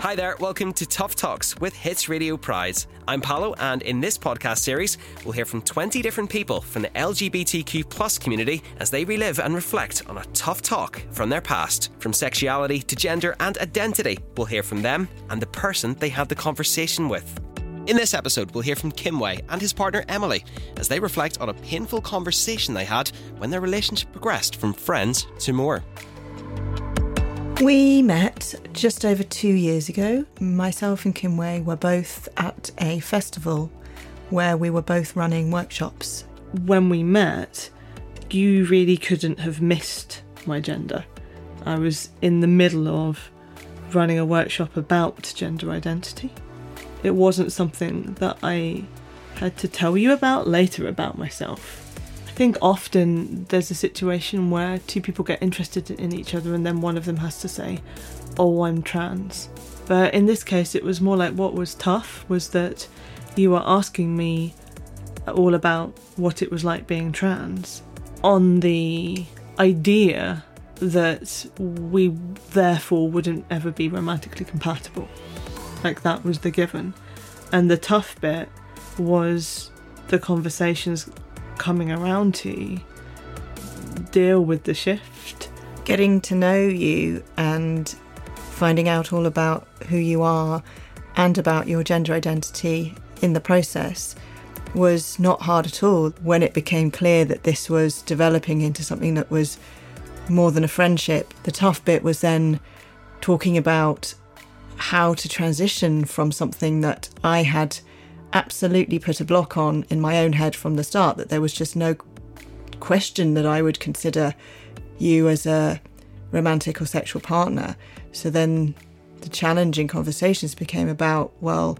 Hi there, welcome to Tough Talks with Hits Radio Pride. I'm Paolo, and in this podcast series, we'll hear from 20 different people from the LGBTQ plus community as they relive and reflect on a tough talk from their past. From sexuality to gender and identity, we'll hear from them and the person they had the conversation with. In this episode, we'll hear from Kimway and his partner Emily as they reflect on a painful conversation they had when their relationship progressed from friends to more. We met just over two years ago. Myself and Kimway were both at a festival where we were both running workshops. When we met, you really couldn't have missed my gender. I was in the middle of running a workshop about gender identity. It wasn't something that I had to tell you about later about myself think often there's a situation where two people get interested in each other and then one of them has to say, Oh, I'm trans. But in this case, it was more like what was tough was that you were asking me all about what it was like being trans on the idea that we therefore wouldn't ever be romantically compatible. Like that was the given. And the tough bit was the conversations coming around to deal with the shift. Getting to know you and finding out all about who you are and about your gender identity in the process was not hard at all when it became clear that this was developing into something that was more than a friendship. The tough bit was then talking about how to transition from something that I had absolutely put a block on in my own head from the start that there was just no question that I would consider you as a romantic or sexual partner. So then the challenging conversations became about, well,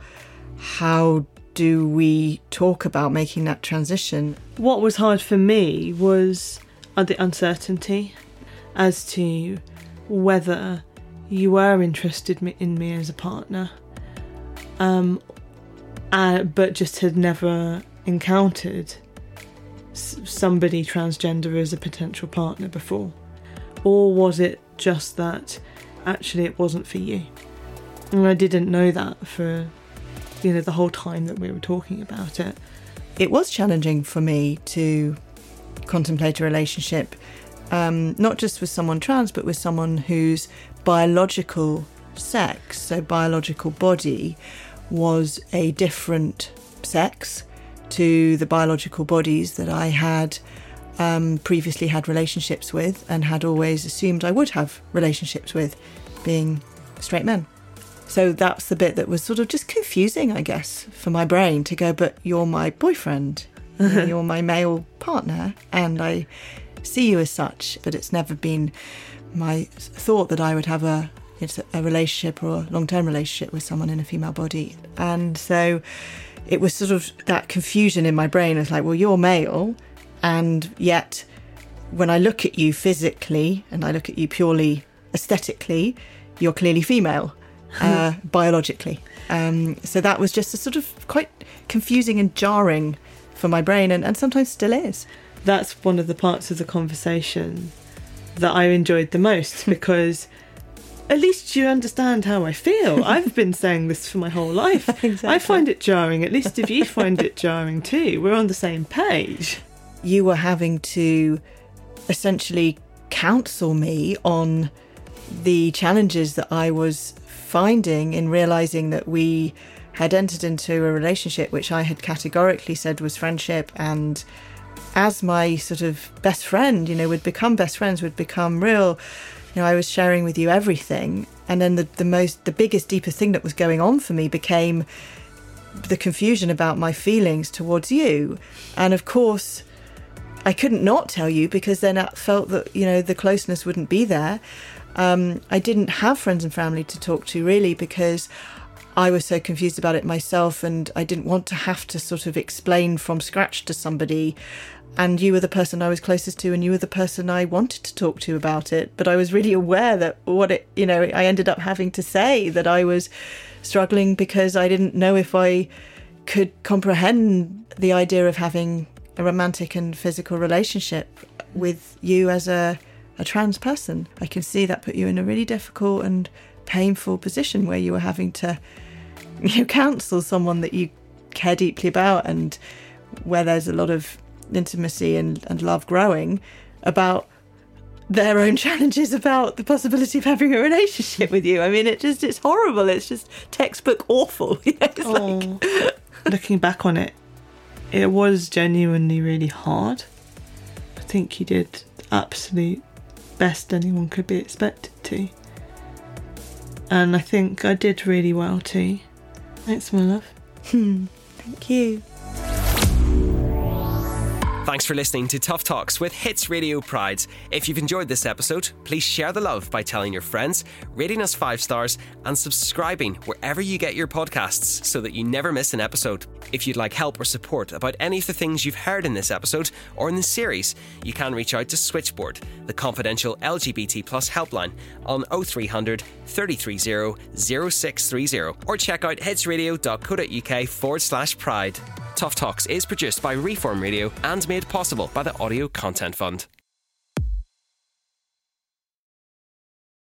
how do we talk about making that transition? What was hard for me was the uncertainty as to whether you were interested in me as a partner um, uh, but just had never encountered somebody transgender as a potential partner before? Or was it just that actually it wasn't for you? And I didn't know that for you know the whole time that we were talking about it. It was challenging for me to contemplate a relationship, um, not just with someone trans, but with someone whose biological sex, so biological body, was a different sex to the biological bodies that I had um, previously had relationships with and had always assumed I would have relationships with, being straight men. So that's the bit that was sort of just confusing, I guess, for my brain to go, but you're my boyfriend, you're my male partner, and I see you as such, but it's never been my thought that I would have a it's a relationship or a long term relationship with someone in a female body. And so it was sort of that confusion in my brain. It's like, well, you're male, and yet when I look at you physically and I look at you purely aesthetically, you're clearly female, uh, biologically. Um, so that was just a sort of quite confusing and jarring for my brain, and, and sometimes still is. That's one of the parts of the conversation that I enjoyed the most because at least you understand how I feel. I've been saying this for my whole life. exactly. I find it jarring. At least if you find it jarring too, we're on the same page. You were having to essentially counsel me on the challenges that I was finding in realizing that we had entered into a relationship which I had categorically said was friendship and as my sort of best friend, you know, would become best friends, would become real you know, I was sharing with you everything. And then the, the most, the biggest, deepest thing that was going on for me became the confusion about my feelings towards you. And of course, I couldn't not tell you because then I felt that, you know, the closeness wouldn't be there. Um, I didn't have friends and family to talk to really because I was so confused about it myself and I didn't want to have to sort of explain from scratch to somebody and you were the person I was closest to, and you were the person I wanted to talk to about it. But I was really aware that what it, you know, I ended up having to say that I was struggling because I didn't know if I could comprehend the idea of having a romantic and physical relationship with you as a, a trans person. I can see that put you in a really difficult and painful position where you were having to you know, counsel someone that you care deeply about and where there's a lot of intimacy and, and love growing about their own challenges about the possibility of having a relationship with you. I mean, it just, it's horrible. It's just textbook awful. it's oh, like... looking back on it, it was genuinely really hard. I think you did absolute best anyone could be expected to. And I think I did really well too. Thanks, my love. Hmm. Thank you. Thanks for listening to Tough Talks with Hits Radio Pride. If you've enjoyed this episode, please share the love by telling your friends, rating us five stars, and subscribing wherever you get your podcasts so that you never miss an episode. If you'd like help or support about any of the things you've heard in this episode or in the series, you can reach out to Switchboard, the confidential LGBT plus helpline, on 0300 330 0630, or check out hitsradio.co.uk forward slash pride. Tough Talks is produced by Reform Radio and made possible by the Audio Content Fund.